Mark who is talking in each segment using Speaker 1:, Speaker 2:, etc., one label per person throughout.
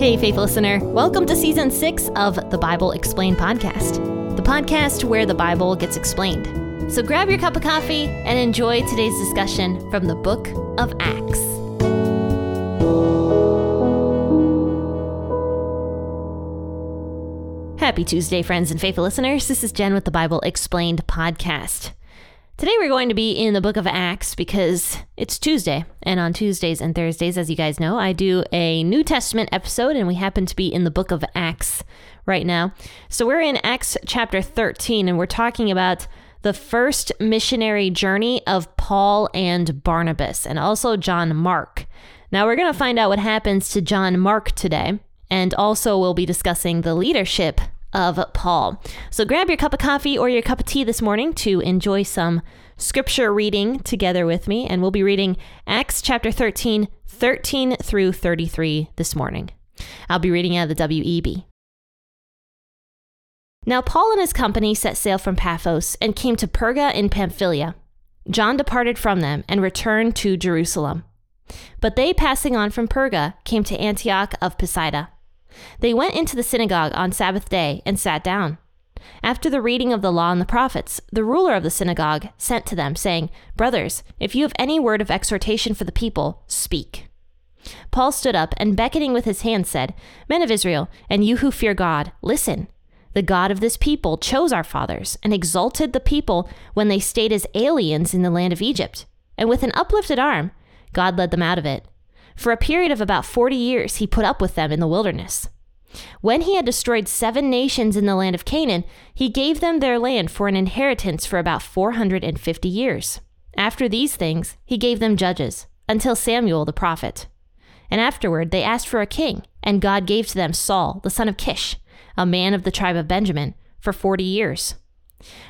Speaker 1: Hey, faith listener. Welcome to season six of the Bible Explained podcast, the podcast where the Bible gets explained. So grab your cup of coffee and enjoy today's discussion from the book of Acts. Happy Tuesday, friends and faithful listeners. This is Jenn with the Bible Explained podcast. Today we're going to be in the book of Acts because it's Tuesday. And on Tuesdays and Thursdays, as you guys know, I do a New Testament episode, and we happen to be in the book of Acts right now. So we're in Acts chapter 13, and we're talking about the first missionary journey of Paul and Barnabas, and also John Mark. Now we're going to find out what happens to John Mark today. And also, we'll be discussing the leadership of Paul. So grab your cup of coffee or your cup of tea this morning to enjoy some scripture reading together with me. And we'll be reading Acts chapter 13, 13 through 33 this morning. I'll be reading out of the WEB. Now Paul and his company set sail from Paphos and came to Perga in Pamphylia. John departed from them and returned to Jerusalem. But they, passing on from Perga, came to Antioch of Pisidia. They went into the synagogue on Sabbath day and sat down. After the reading of the law and the prophets, the ruler of the synagogue sent to them, saying, Brothers, if you have any word of exhortation for the people, speak. Paul stood up and beckoning with his hand said, Men of Israel, and you who fear God, listen. The God of this people chose our fathers and exalted the people when they stayed as aliens in the land of Egypt. And with an uplifted arm, God led them out of it. For a period of about 40 years, he put up with them in the wilderness. When he had destroyed seven nations in the land of Canaan, he gave them their land for an inheritance for about 450 years. After these things, he gave them judges, until Samuel the prophet. And afterward, they asked for a king, and God gave to them Saul, the son of Kish, a man of the tribe of Benjamin, for 40 years.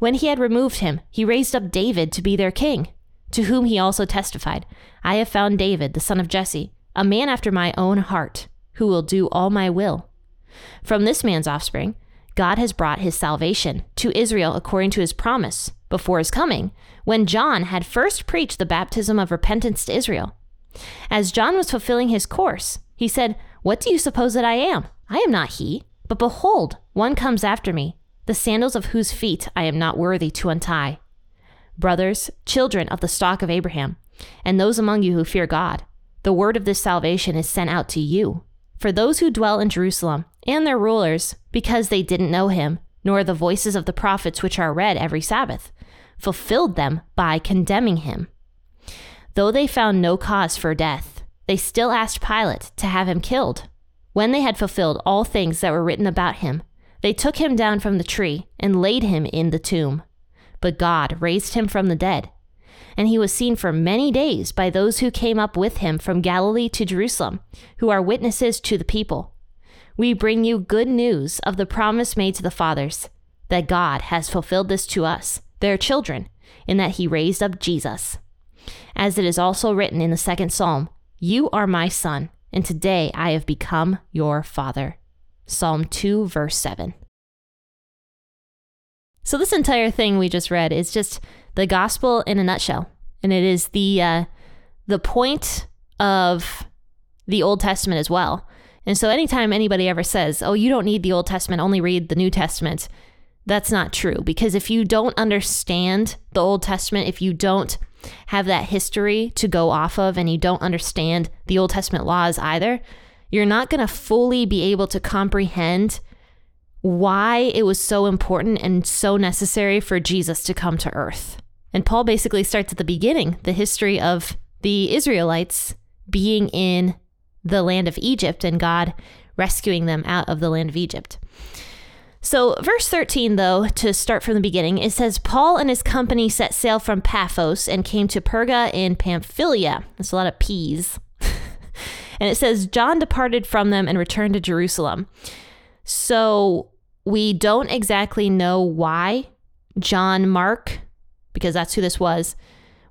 Speaker 1: When he had removed him, he raised up David to be their king to whom he also testified, I have found David, the son of Jesse, a man after my own heart, who will do all my will. From this man's offspring, God has brought his salvation to Israel according to his promise before his coming, when John had first preached the baptism of repentance to Israel. As John was fulfilling his course, he said, What do you suppose that I am? I am not he. But behold, one comes after me, the sandals of whose feet I am not worthy to untie brothers, children of the stock of Abraham, and those among you who fear God, the word of this salvation is sent out to you. For those who dwell in Jerusalem and their rulers, because they didn't know him, nor the voices of the prophets which are read every Sabbath, fulfilled them by condemning him. Though they found no cause for death, they still asked Pilate to have him killed. When they had fulfilled all things that were written about him, they took him down from the tree and laid him in the tomb but God raised him from the dead. And he was seen for many days by those who came up with him from Galilee to Jerusalem, who are witnesses to the people. We bring you good news of the promise made to the fathers, that God has fulfilled this to us, their children, in that he raised up Jesus. As it is also written in the second psalm, You are my son, and today I have become your father. Psalm 2, verse 7. So this entire thing we just read is just the gospel in a nutshell, and it is the uh, the point of the Old Testament as well. And so anytime anybody ever says, "Oh, you don't need the Old Testament, only read the New Testament," that's not true because if you don't understand the Old Testament, if you don't have that history to go off of and you don't understand the Old Testament laws either, you're not going to fully be able to comprehend why it was so important and so necessary for Jesus to come to earth. And Paul basically starts at the beginning, the history of the Israelites being in the land of Egypt and God rescuing them out of the land of Egypt. So, verse 13, though, to start from the beginning, it says Paul and his company set sail from Paphos and came to Perga in Pamphylia. That's a lot of P's. and it says John departed from them and returned to Jerusalem. So, we don't exactly know why John Mark, because that's who this was,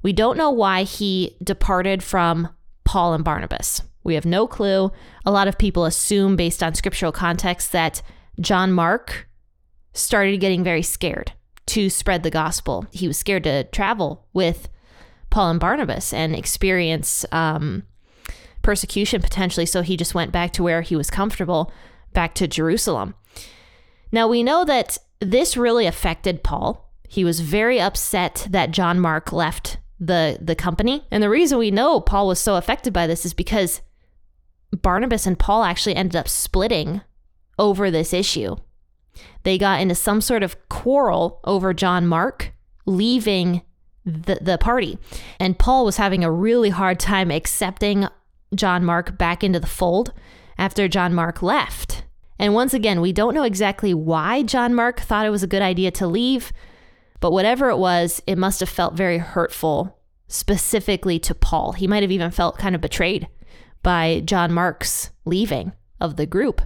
Speaker 1: we don't know why he departed from Paul and Barnabas. We have no clue. A lot of people assume, based on scriptural context, that John Mark started getting very scared to spread the gospel. He was scared to travel with Paul and Barnabas and experience um, persecution potentially, so he just went back to where he was comfortable, back to Jerusalem. Now we know that this really affected Paul. He was very upset that John Mark left the the company. And the reason we know Paul was so affected by this is because Barnabas and Paul actually ended up splitting over this issue. They got into some sort of quarrel over John Mark leaving the, the party. And Paul was having a really hard time accepting John Mark back into the fold after John Mark left. And once again, we don't know exactly why John Mark thought it was a good idea to leave, but whatever it was, it must have felt very hurtful, specifically to Paul. He might have even felt kind of betrayed by John Mark's leaving of the group.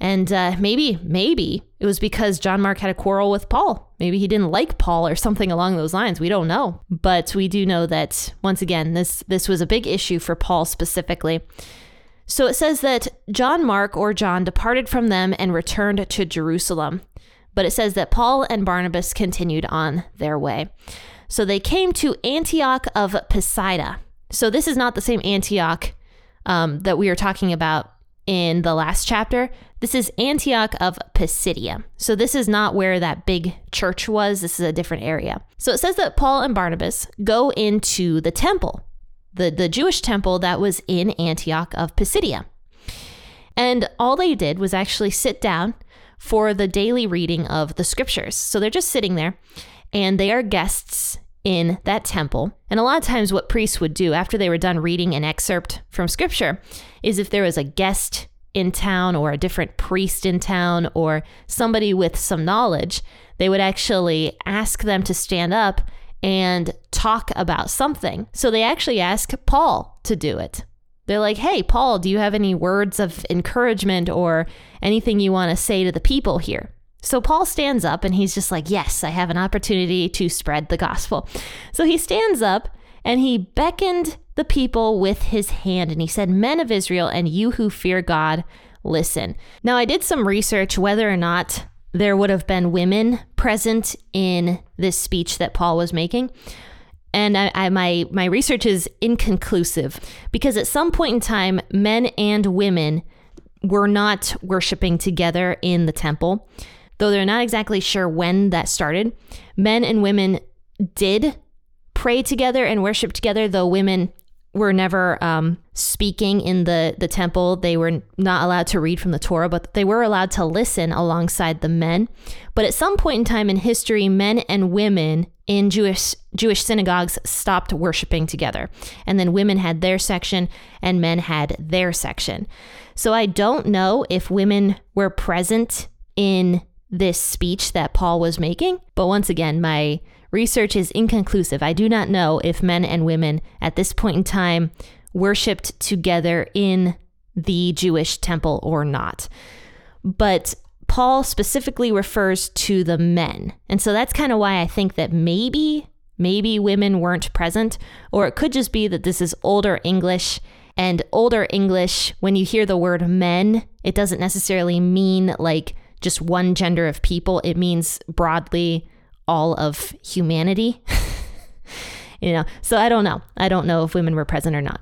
Speaker 1: And uh, maybe, maybe it was because John Mark had a quarrel with Paul. Maybe he didn't like Paul or something along those lines. We don't know. But we do know that, once again, this, this was a big issue for Paul specifically. So it says that John Mark or John departed from them and returned to Jerusalem. But it says that Paul and Barnabas continued on their way. So they came to Antioch of Pisidia. So this is not the same Antioch um, that we were talking about in the last chapter. This is Antioch of Pisidia. So this is not where that big church was. This is a different area. So it says that Paul and Barnabas go into the temple the, the Jewish temple that was in Antioch of Pisidia. And all they did was actually sit down for the daily reading of the scriptures. So they're just sitting there and they are guests in that temple. And a lot of times, what priests would do after they were done reading an excerpt from scripture is if there was a guest in town or a different priest in town or somebody with some knowledge, they would actually ask them to stand up and talk about something. So they actually ask Paul to do it. They're like, hey, Paul, do you have any words of encouragement or anything you want to say to the people here? So Paul stands up and he's just like, yes, I have an opportunity to spread the gospel. So he stands up and he beckoned the people with his hand and he said, Men of Israel, and you who fear God, listen. Now, I did some research whether or not there would have been women present in this speech that Paul was making. And I, I, my my research is inconclusive because at some point in time, men and women were not worshiping together in the temple, though they're not exactly sure when that started. Men and women did pray together and worship together, though women were never um, speaking in the, the temple. They were not allowed to read from the Torah, but they were allowed to listen alongside the men. But at some point in time in history, men and women in Jewish Jewish synagogues stopped worshiping together. And then women had their section and men had their section. So I don't know if women were present in this speech that Paul was making, but once again, my Research is inconclusive. I do not know if men and women at this point in time worshiped together in the Jewish temple or not. But Paul specifically refers to the men. And so that's kind of why I think that maybe, maybe women weren't present, or it could just be that this is older English. And older English, when you hear the word men, it doesn't necessarily mean like just one gender of people. It means broadly all of humanity. you know, so I don't know. I don't know if women were present or not.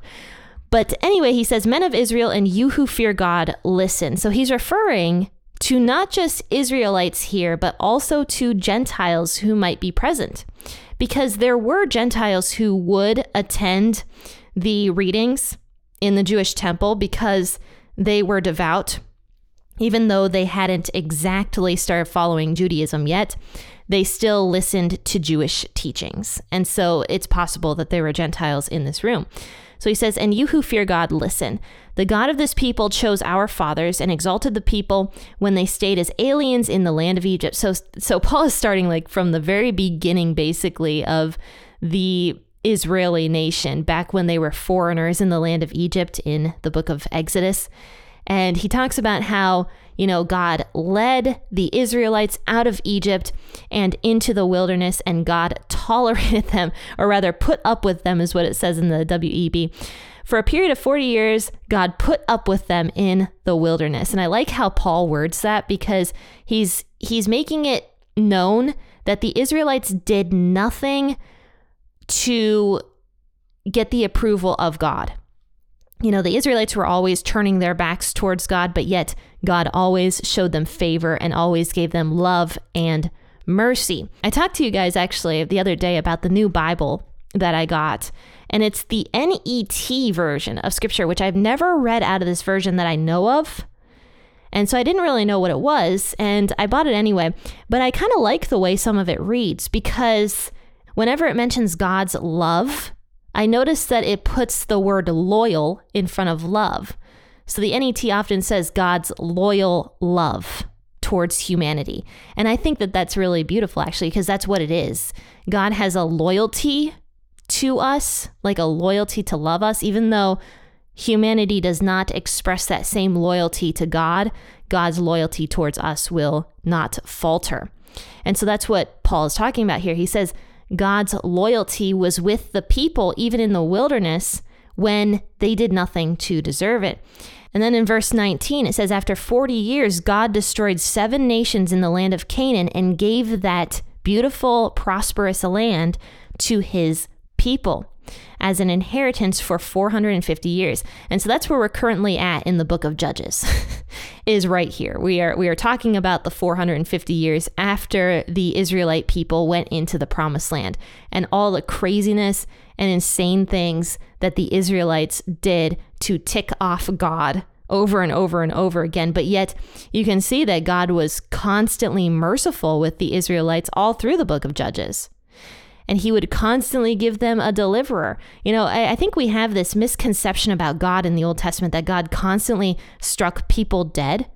Speaker 1: But anyway, he says, Men of Israel and you who fear God, listen. So he's referring to not just Israelites here, but also to Gentiles who might be present. Because there were Gentiles who would attend the readings in the Jewish temple because they were devout, even though they hadn't exactly started following Judaism yet they still listened to Jewish teachings. And so it's possible that there were Gentiles in this room. So he says, And you who fear God, listen. The God of this people chose our fathers and exalted the people when they stayed as aliens in the land of Egypt. So, so Paul is starting like from the very beginning, basically, of the Israeli nation back when they were foreigners in the land of Egypt in the book of Exodus. And he talks about how you know, God led the Israelites out of Egypt and into the wilderness, and God tolerated them, or rather, put up with them, is what it says in the WEB. For a period of 40 years, God put up with them in the wilderness. And I like how Paul words that because he's he's making it known that the Israelites did nothing to get the approval of God. You know, the Israelites were always turning their backs towards God, but yet God always showed them favor and always gave them love and mercy. I talked to you guys actually the other day about the new Bible that I got, and it's the NET version of scripture, which I've never read out of this version that I know of. And so I didn't really know what it was, and I bought it anyway. But I kind of like the way some of it reads because whenever it mentions God's love, I notice that it puts the word loyal in front of love. So the NET often says God's loyal love towards humanity. And I think that that's really beautiful, actually, because that's what it is. God has a loyalty to us, like a loyalty to love us, even though humanity does not express that same loyalty to God, God's loyalty towards us will not falter. And so that's what Paul is talking about here. He says God's loyalty was with the people, even in the wilderness, when they did nothing to deserve it. And then in verse 19, it says, After 40 years, God destroyed seven nations in the land of Canaan and gave that beautiful, prosperous land to his people as an inheritance for 450 years. And so that's where we're currently at in the book of Judges. is right here. We are we are talking about the 450 years after the Israelite people went into the promised land and all the craziness and insane things that the Israelites did to tick off God over and over and over again. But yet, you can see that God was constantly merciful with the Israelites all through the book of Judges. And he would constantly give them a deliverer. You know, I, I think we have this misconception about God in the Old Testament that God constantly struck people dead.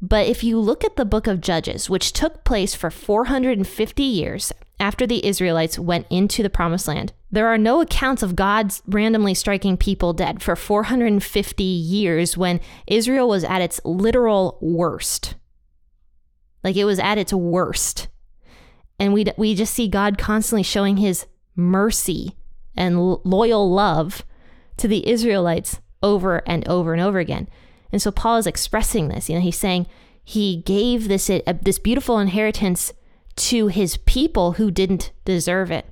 Speaker 1: But if you look at the book of Judges, which took place for 450 years after the Israelites went into the promised land, there are no accounts of God randomly striking people dead for 450 years when Israel was at its literal worst. Like it was at its worst. And we, we just see God constantly showing his mercy and loyal love to the Israelites over and over and over again. And so Paul is expressing this. You know, he's saying he gave this uh, this beautiful inheritance to his people who didn't deserve it.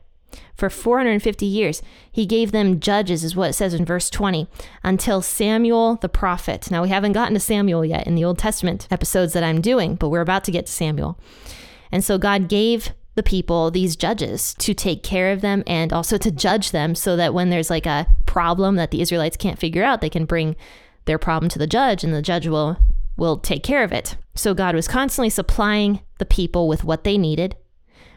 Speaker 1: For 450 years, he gave them judges, is what it says in verse 20, until Samuel the prophet. Now, we haven't gotten to Samuel yet in the Old Testament episodes that I'm doing, but we're about to get to Samuel. And so God gave the people these judges to take care of them and also to judge them so that when there's like a problem that the Israelites can't figure out, they can bring their problem to the judge and the judge will will take care of it. So God was constantly supplying the people with what they needed,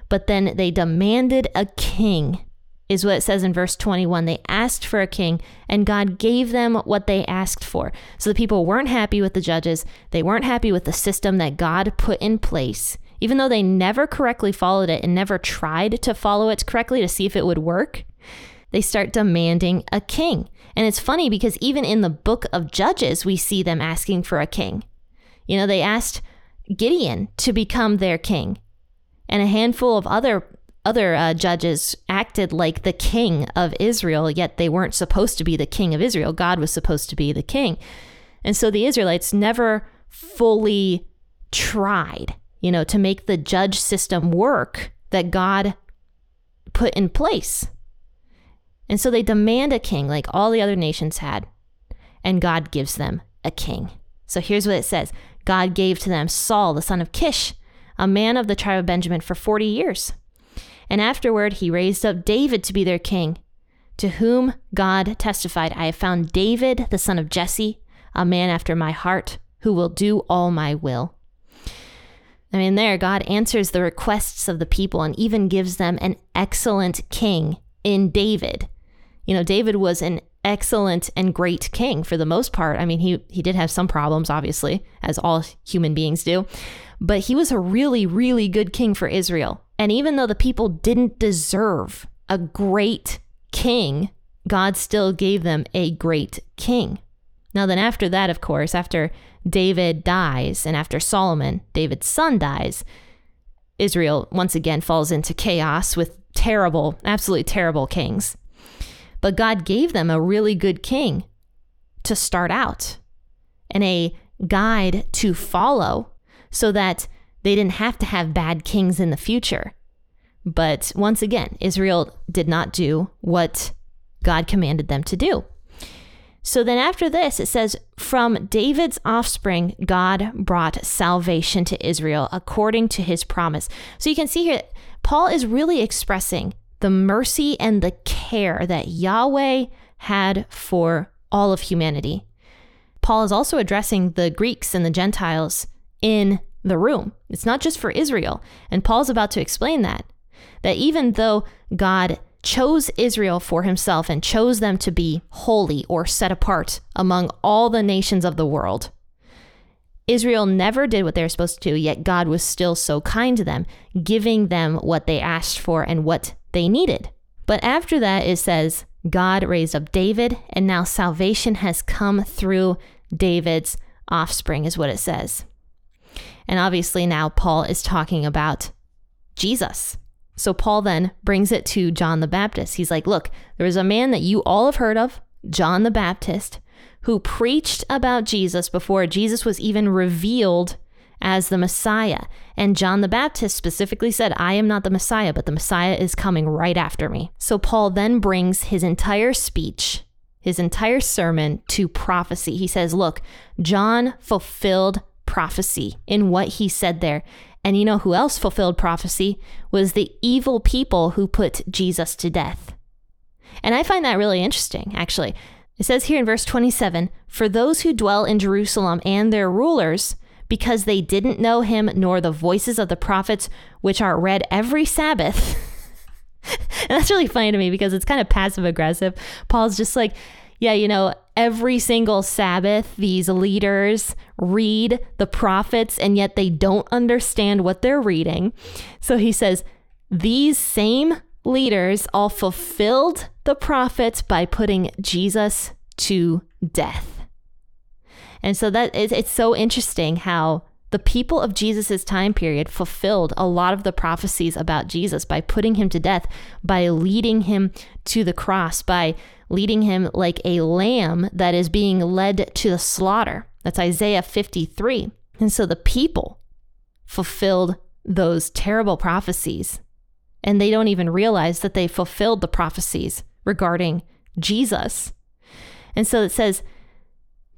Speaker 1: but then they demanded a king. Is what it says in verse 21. They asked for a king, and God gave them what they asked for. So the people weren't happy with the judges. They weren't happy with the system that God put in place. Even though they never correctly followed it and never tried to follow it correctly to see if it would work, they start demanding a king. And it's funny because even in the book of Judges, we see them asking for a king. You know, they asked Gideon to become their king, and a handful of other other uh, judges acted like the king of Israel, yet they weren't supposed to be the king of Israel. God was supposed to be the king. And so the Israelites never fully tried, you know, to make the judge system work that God put in place. And so they demand a king like all the other nations had, and God gives them a king. So here's what it says God gave to them Saul, the son of Kish, a man of the tribe of Benjamin, for 40 years. And afterward, he raised up David to be their king, to whom God testified, I have found David, the son of Jesse, a man after my heart, who will do all my will. I mean, there, God answers the requests of the people and even gives them an excellent king in David you know, David was an excellent and great king for the most part. I mean, he he did have some problems obviously, as all human beings do, but he was a really really good king for Israel. And even though the people didn't deserve a great king, God still gave them a great king. Now then after that, of course, after David dies and after Solomon, David's son dies, Israel once again falls into chaos with terrible, absolutely terrible kings. But God gave them a really good king to start out and a guide to follow so that they didn't have to have bad kings in the future. But once again, Israel did not do what God commanded them to do. So then after this, it says, From David's offspring, God brought salvation to Israel according to his promise. So you can see here, Paul is really expressing the mercy and the care that Yahweh had for all of humanity. Paul is also addressing the Greeks and the Gentiles in the room. It's not just for Israel. And Paul's about to explain that. That even though God chose Israel for himself and chose them to be holy or set apart among all the nations of the world, Israel never did what they were supposed to do, yet God was still so kind to them, giving them what they asked for and what they needed. But after that, it says, God raised up David, and now salvation has come through David's offspring, is what it says. And obviously, now Paul is talking about Jesus. So Paul then brings it to John the Baptist. He's like, Look, there is a man that you all have heard of, John the Baptist, who preached about Jesus before Jesus was even revealed as the Messiah. And John the Baptist specifically said, I am not the Messiah, but the Messiah is coming right after me. So Paul then brings his entire speech, his entire sermon to prophecy. He says, Look, John fulfilled prophecy in what he said there. And you know who else fulfilled prophecy? Was the evil people who put Jesus to death. And I find that really interesting, actually. It says here in verse 27 For those who dwell in Jerusalem and their rulers, because they didn't know him nor the voices of the prophets, which are read every Sabbath. and that's really funny to me because it's kind of passive aggressive. Paul's just like, yeah, you know, every single Sabbath, these leaders read the prophets and yet they don't understand what they're reading. So he says, these same leaders all fulfilled the prophets by putting Jesus to death. And so that is, it's so interesting how the people of Jesus' time period fulfilled a lot of the prophecies about Jesus by putting him to death, by leading him to the cross, by leading him like a lamb that is being led to the slaughter. That's Isaiah 53. And so the people fulfilled those terrible prophecies. And they don't even realize that they fulfilled the prophecies regarding Jesus. And so it says,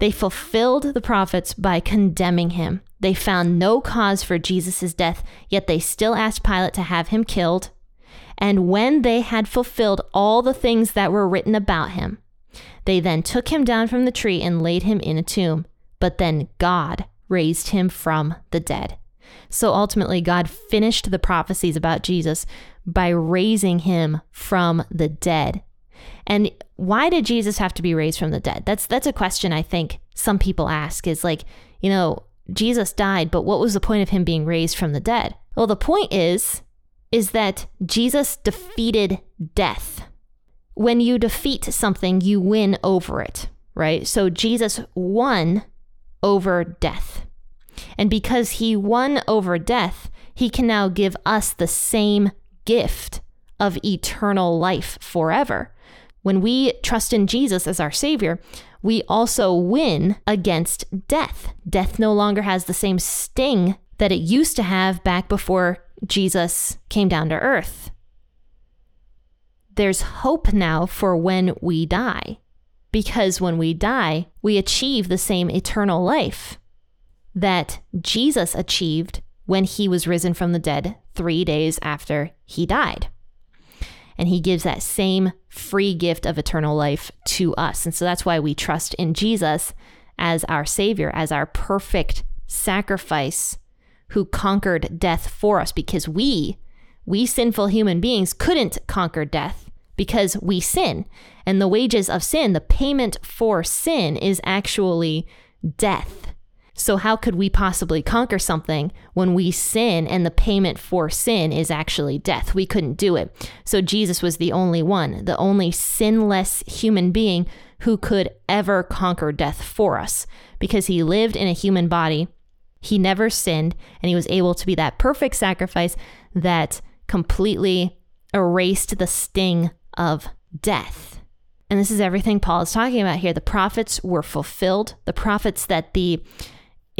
Speaker 1: they fulfilled the prophets by condemning him. They found no cause for Jesus' death, yet they still asked Pilate to have him killed. And when they had fulfilled all the things that were written about him, they then took him down from the tree and laid him in a tomb. But then God raised him from the dead. So ultimately, God finished the prophecies about Jesus by raising him from the dead. And why did Jesus have to be raised from the dead? That's that's a question I think some people ask is like, you know, Jesus died, but what was the point of him being raised from the dead? Well, the point is is that Jesus defeated death. When you defeat something, you win over it, right? So Jesus won over death. And because he won over death, he can now give us the same gift of eternal life forever. When we trust in Jesus as our Savior, we also win against death. Death no longer has the same sting that it used to have back before Jesus came down to earth. There's hope now for when we die, because when we die, we achieve the same eternal life that Jesus achieved when he was risen from the dead three days after he died and he gives that same free gift of eternal life to us. And so that's why we trust in Jesus as our Savior, as our perfect sacrifice who conquered death for us because we, we sinful human beings, couldn't conquer death because we sin. And the wages of sin, the payment for sin, is actually death. So, how could we possibly conquer something when we sin and the payment for sin is actually death? We couldn't do it. So, Jesus was the only one, the only sinless human being who could ever conquer death for us because he lived in a human body. He never sinned, and he was able to be that perfect sacrifice that completely erased the sting of death. And this is everything Paul is talking about here. The prophets were fulfilled, the prophets that the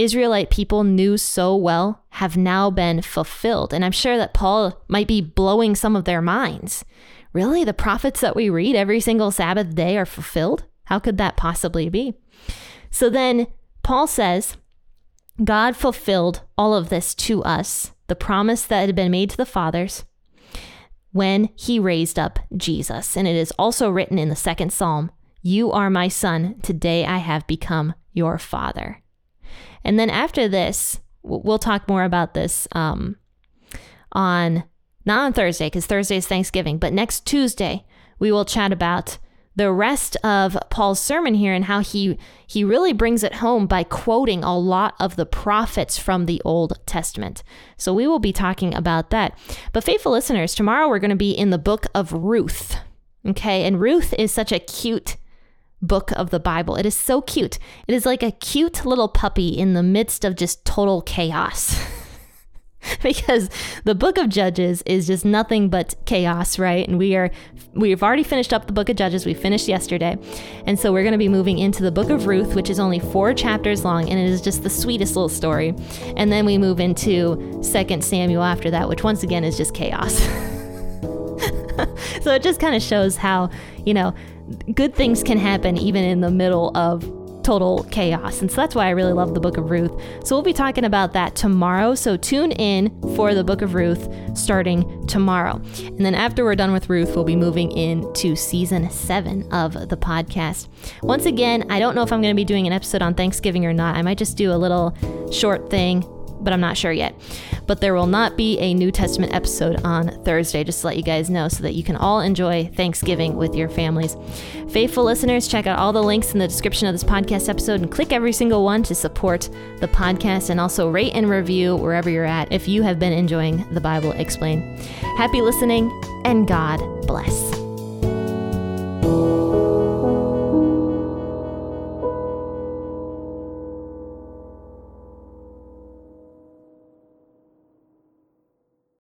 Speaker 1: Israelite people knew so well have now been fulfilled. And I'm sure that Paul might be blowing some of their minds. Really? The prophets that we read every single Sabbath day are fulfilled? How could that possibly be? So then Paul says, God fulfilled all of this to us, the promise that had been made to the fathers when he raised up Jesus. And it is also written in the second psalm You are my son, today I have become your father. And then after this, we'll talk more about this um, on not on Thursday, because Thursday is Thanksgiving, but next Tuesday, we will chat about the rest of Paul's sermon here and how he he really brings it home by quoting a lot of the prophets from the Old Testament. So we will be talking about that. But faithful listeners, tomorrow we're going to be in the book of Ruth. Okay? And Ruth is such a cute book of the Bible. It is so cute. It is like a cute little puppy in the midst of just total chaos. because the book of judges is just nothing but chaos right and we are we've already finished up the book of judges we finished yesterday and so we're going to be moving into the book of ruth which is only four chapters long and it is just the sweetest little story and then we move into second samuel after that which once again is just chaos so it just kind of shows how you know good things can happen even in the middle of total chaos. And so that's why I really love the book of Ruth. So we'll be talking about that tomorrow. So tune in for the book of Ruth starting tomorrow. And then after we're done with Ruth, we'll be moving into season seven of the podcast. Once again, I don't know if I'm going to be doing an episode on Thanksgiving or not. I might just do a little short thing but I'm not sure yet. But there will not be a New Testament episode on Thursday, just to let you guys know, so that you can all enjoy Thanksgiving with your families. Faithful listeners, check out all the links in the description of this podcast episode and click every single one to support the podcast and also rate and review wherever you're at if you have been enjoying the Bible Explained. Happy listening and God bless.